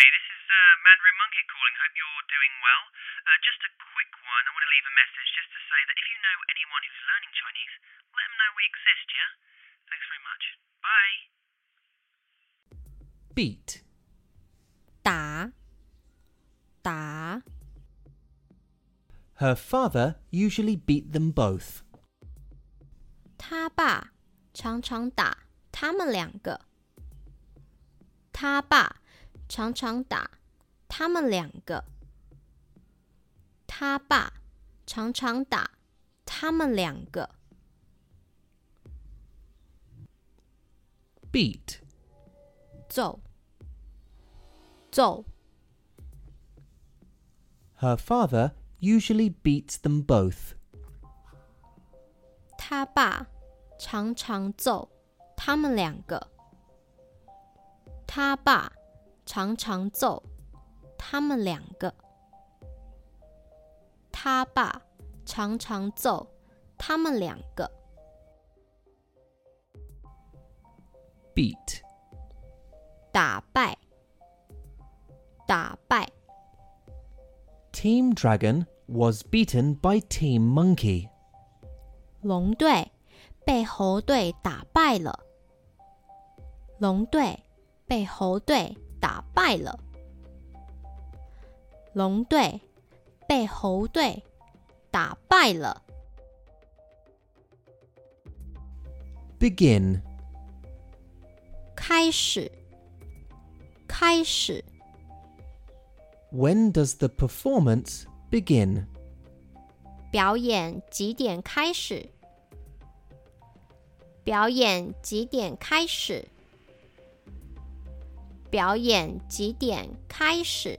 Julie. This is uh, Mandarin Monkey calling. Hope you're doing well. Uh, just a quick one. I want to leave a message just to say that if you know anyone who's learning Chinese, let them know we exist, yeah? Thanks very much. Bye. beat, 打打 her father usually beat them both. 他爸常常打他们两个。他爸 常常打他们两个。他爸常常打他们两个。beat, 揍揍 her father usually beats them both. 他爸常常揍他们两个。他爸常常揍他们两个。他爸常常揍他们两个。beat, 打败，打败。Team Dragon was beaten by Team Monkey. 龙队被猴队打败了。龙队被猴队打败了。龙队被猴队打败了。begin, 开始，开始，when does the performance begin? 表演几点开始？表演几点开始？表演几点开始？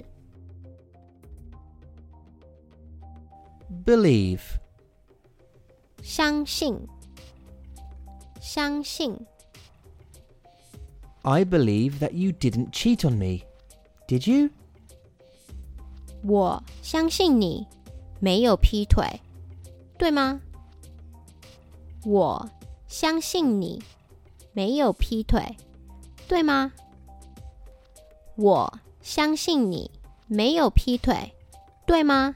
believe, 相信，相信， I believe that you didn't cheat on me. Did you? 我相信你没有劈腿，对吗？我相信你没有劈腿，对吗？ 我相信你没有劈腿，对吗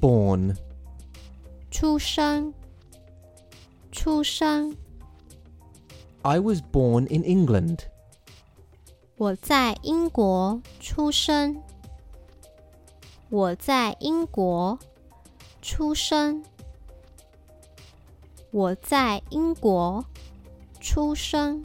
？born, 出生，出生，I was born in England. 我在英国出生。我在英国出生。我在英国出生。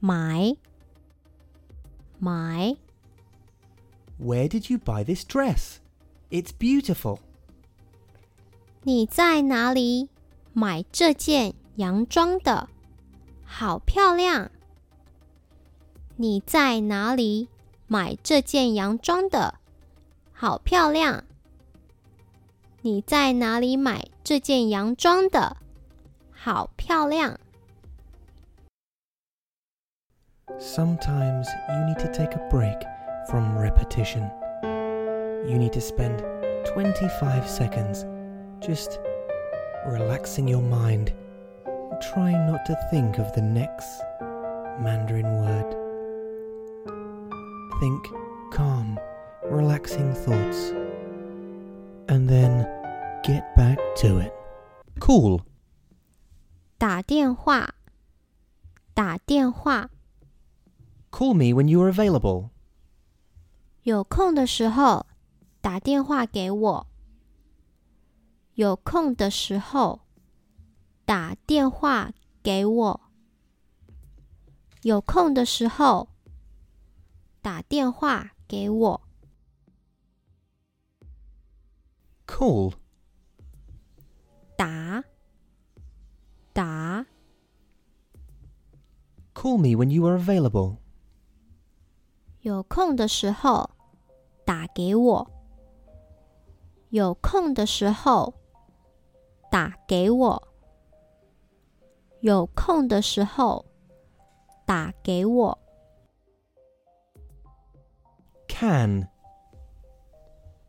买，买， where did you buy this dress? It's beautiful. 你在哪里买这件洋装的？好漂亮！你在哪里买这件洋装的？好漂亮！你在哪里买这件洋装的？好漂亮！ Sometimes you need to take a break from repetition. You need to spend 25 seconds just relaxing your mind, trying not to think of the next Mandarin word. Think calm, relaxing thoughts, and then get back to it. Cool. 打电话，打电话， Call me when you are available. 有空的时候打电话给我。有空的时候打电话给我。有空的时候打电话给我。 Call. 打打 Call me when you are available. 有空的时候打给我。有空的时候打给我。有空的时候打给我。 Can.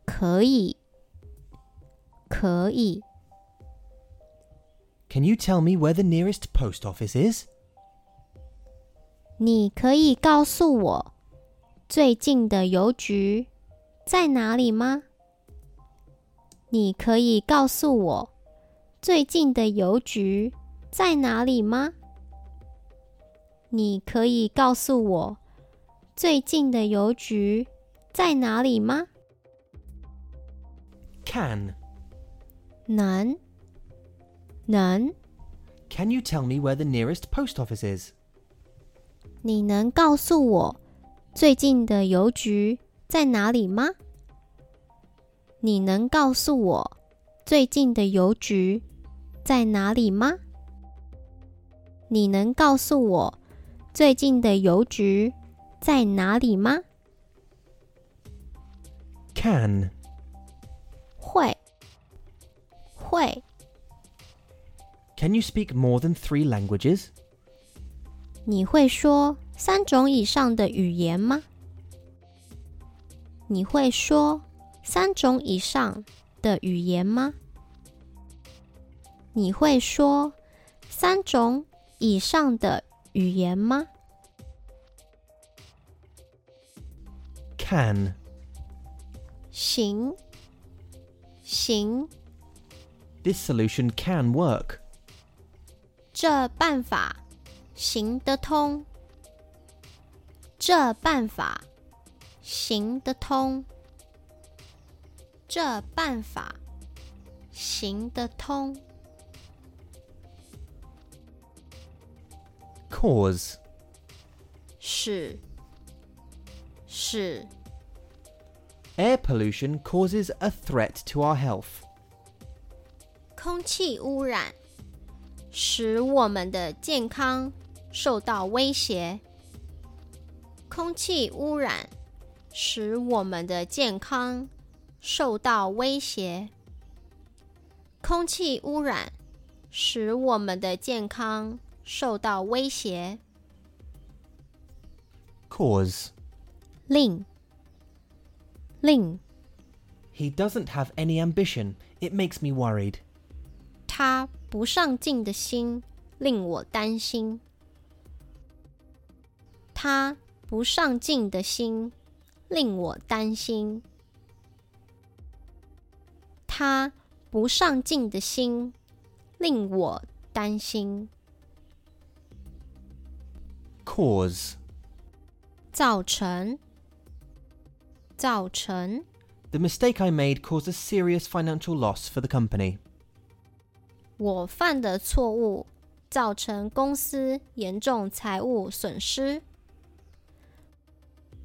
可以，可以。 Can you tell me where the nearest post office is? 你可以告诉我 最近的邮局在哪里吗？你可以告诉我最近的邮局在哪里吗？你可以告诉我最近的邮局在哪里吗？ Can. 能，能。 Can you tell me where the nearest post office is? 你能告诉我 最近的邮局在哪里吗？你能告诉我最近的邮局在哪里吗？你能告诉我最近的邮局在哪里吗？Can. 会，会。Can you speak more than three languages? 你会说三种以上的语言吗？你会说三种以上的语言吗？你会说三种以上的语言吗？ Can. 行，行， This solution can work. 这办法行得通。 这办法行得通。这办法行得通。Cause. 是是 Air pollution causes a threat to our health. 空气污染使我们的健康受到威胁。空气污染使我们的健康受到威胁。空气污染使我们的健康受到威胁。 Cause. 令，令 He doesn't have any ambition. It makes me worried. 他不上进的心令我担心。他 不上进的心令我担心。他不上进的心令我担心。Cause. 造成，造成 The mistake I made caused a serious financial loss for the company. 我犯的错误造成公司严重财务损失。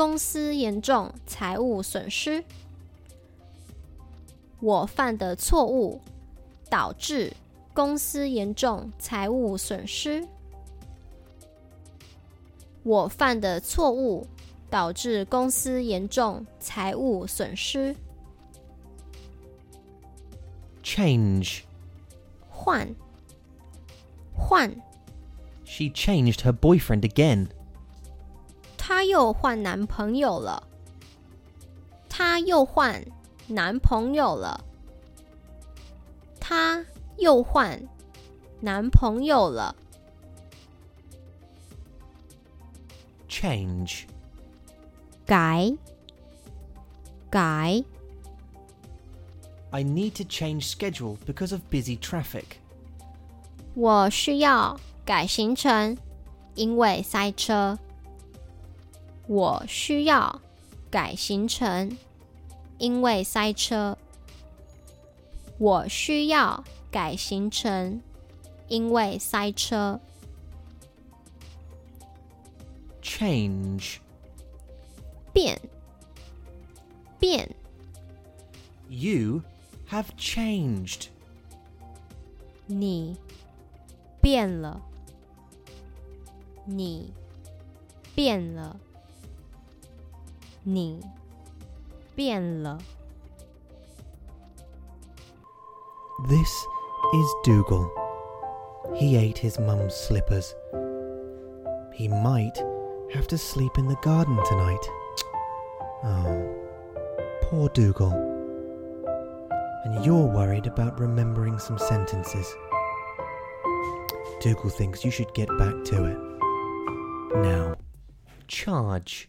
公司严重财务损失。我犯的错误导致公司严重财务损失。我犯的错误导致公司严重财务损失。 Change. 换，换， She changed her boyfriend again. 她又换男朋友了。她又换男朋友了。他又换男朋友了。Change. 改，改，I need to change schedule because of busy traffic. 我需要改行程，因为塞车。我需要改行程，因为塞车。我需要改行程，因为塞车。Change. 变，变，You have changed. 你变了，你变了，你变了。 This is Dougal. He ate his mum's slippers. He might have to sleep in the garden tonight. Oh, poor Dougal. And you're worried about remembering some sentences. Dougal thinks you should get back to it. Now, charge.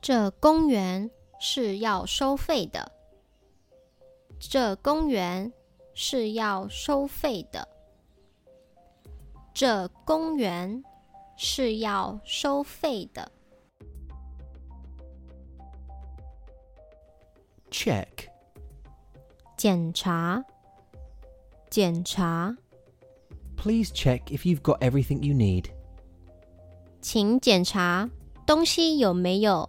这公园是要收费的。这公园是要收费的。这公园是要收费的。Check. 检查，检查，Please check if you've got everything you need. 请检查东西有没有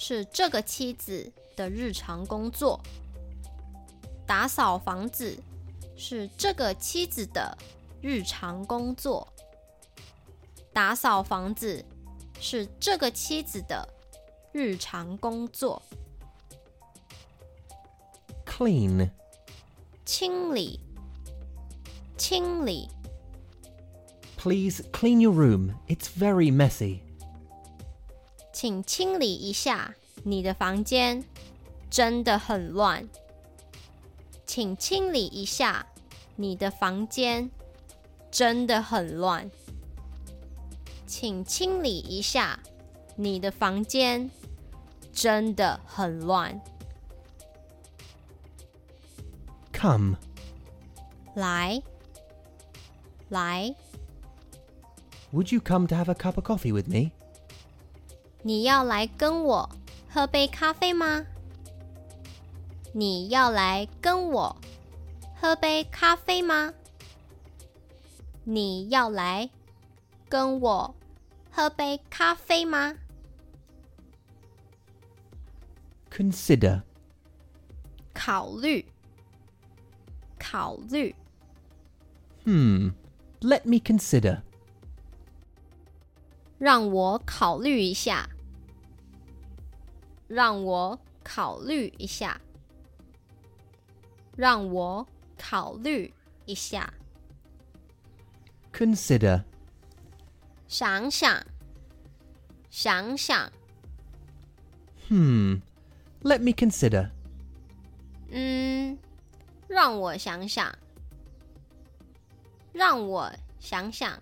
是这个妻子的日常工作。打扫房子是这个妻子的日常工作。打扫房子是这个妻子的日常工作。 Clean. 清理，清理， Please clean your room. It's very messy. 请清理一下你的房间，真的很乱。请清理一下你的房间，真的很乱。请清理一下你的房间，真的很乱。 Come. 来，来， Would you come to have a cup of coffee with me? 你要来跟我喝杯咖啡吗？你要来跟我喝杯咖啡吗？你要来跟我喝杯咖啡吗？Consider. 考虑，考虑，Hmm. Let me consider. 让我考虑一下，让我考虑一下，让我考虑一下。Consider. 想想，想想，Hmm. Let me consider. 嗯，让我想想，让我想想，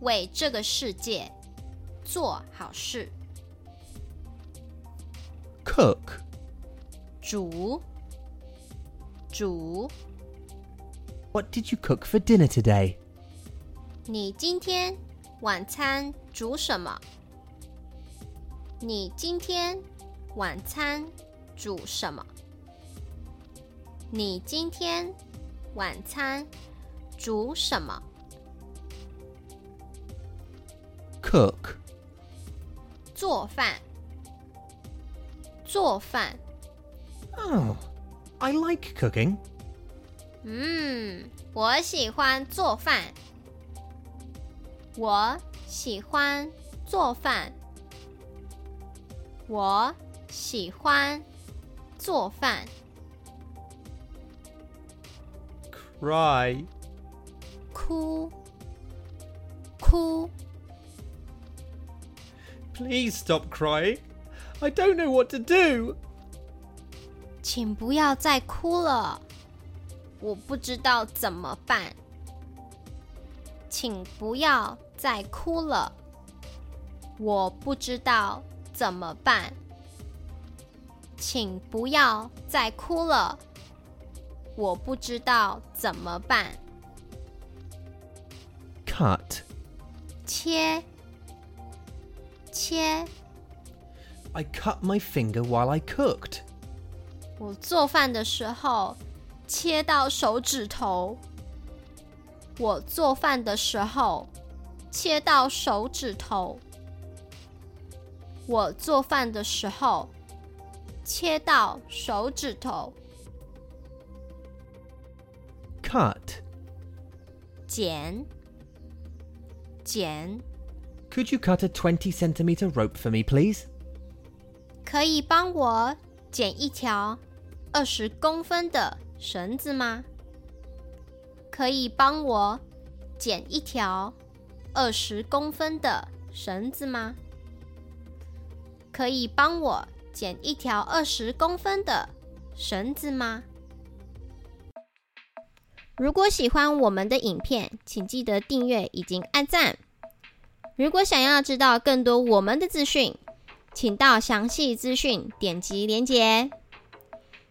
为这个世界做好事。Cook. 煮，煮。What did you cook for dinner today? 你今天晚餐煮什么？你今天晚餐煮什么？你今天晚餐煮什么？Cook. 做饭，做饭。 Oh, I like cooking. 嗯，我喜欢做饭。我喜欢做饭。我喜欢做饭。 Cry. 哭，哭。 Please stop crying. I don't know what to do. 请不要再哭了，我不知道怎么办。请不要再哭了，我不知道怎么办。请不要再哭了，我不知道怎么办。 Cut. 切， 切。 I cut my finger while I cooked. 我做饭的时候切到手指头。我做饭的时候切到手指头。我做饭的时候切到手指头。 Cut. 剪，剪， Could you cut a 20 centimeter rope for me, please? 可以帮我剪一条二十公分的绳子吗？可以帮我剪一条二十公分的绳子吗？可以帮我剪一条二十公分的绳子吗？如果喜欢我们的影片，请记得订阅以及按赞。如果想要知道更多我们的资讯，请到详细资讯点击连结。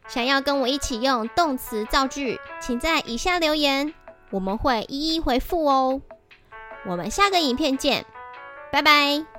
想要跟我一起用动词造句，请在以下留言，我们会一一回复哦。我们下个影片见，拜拜。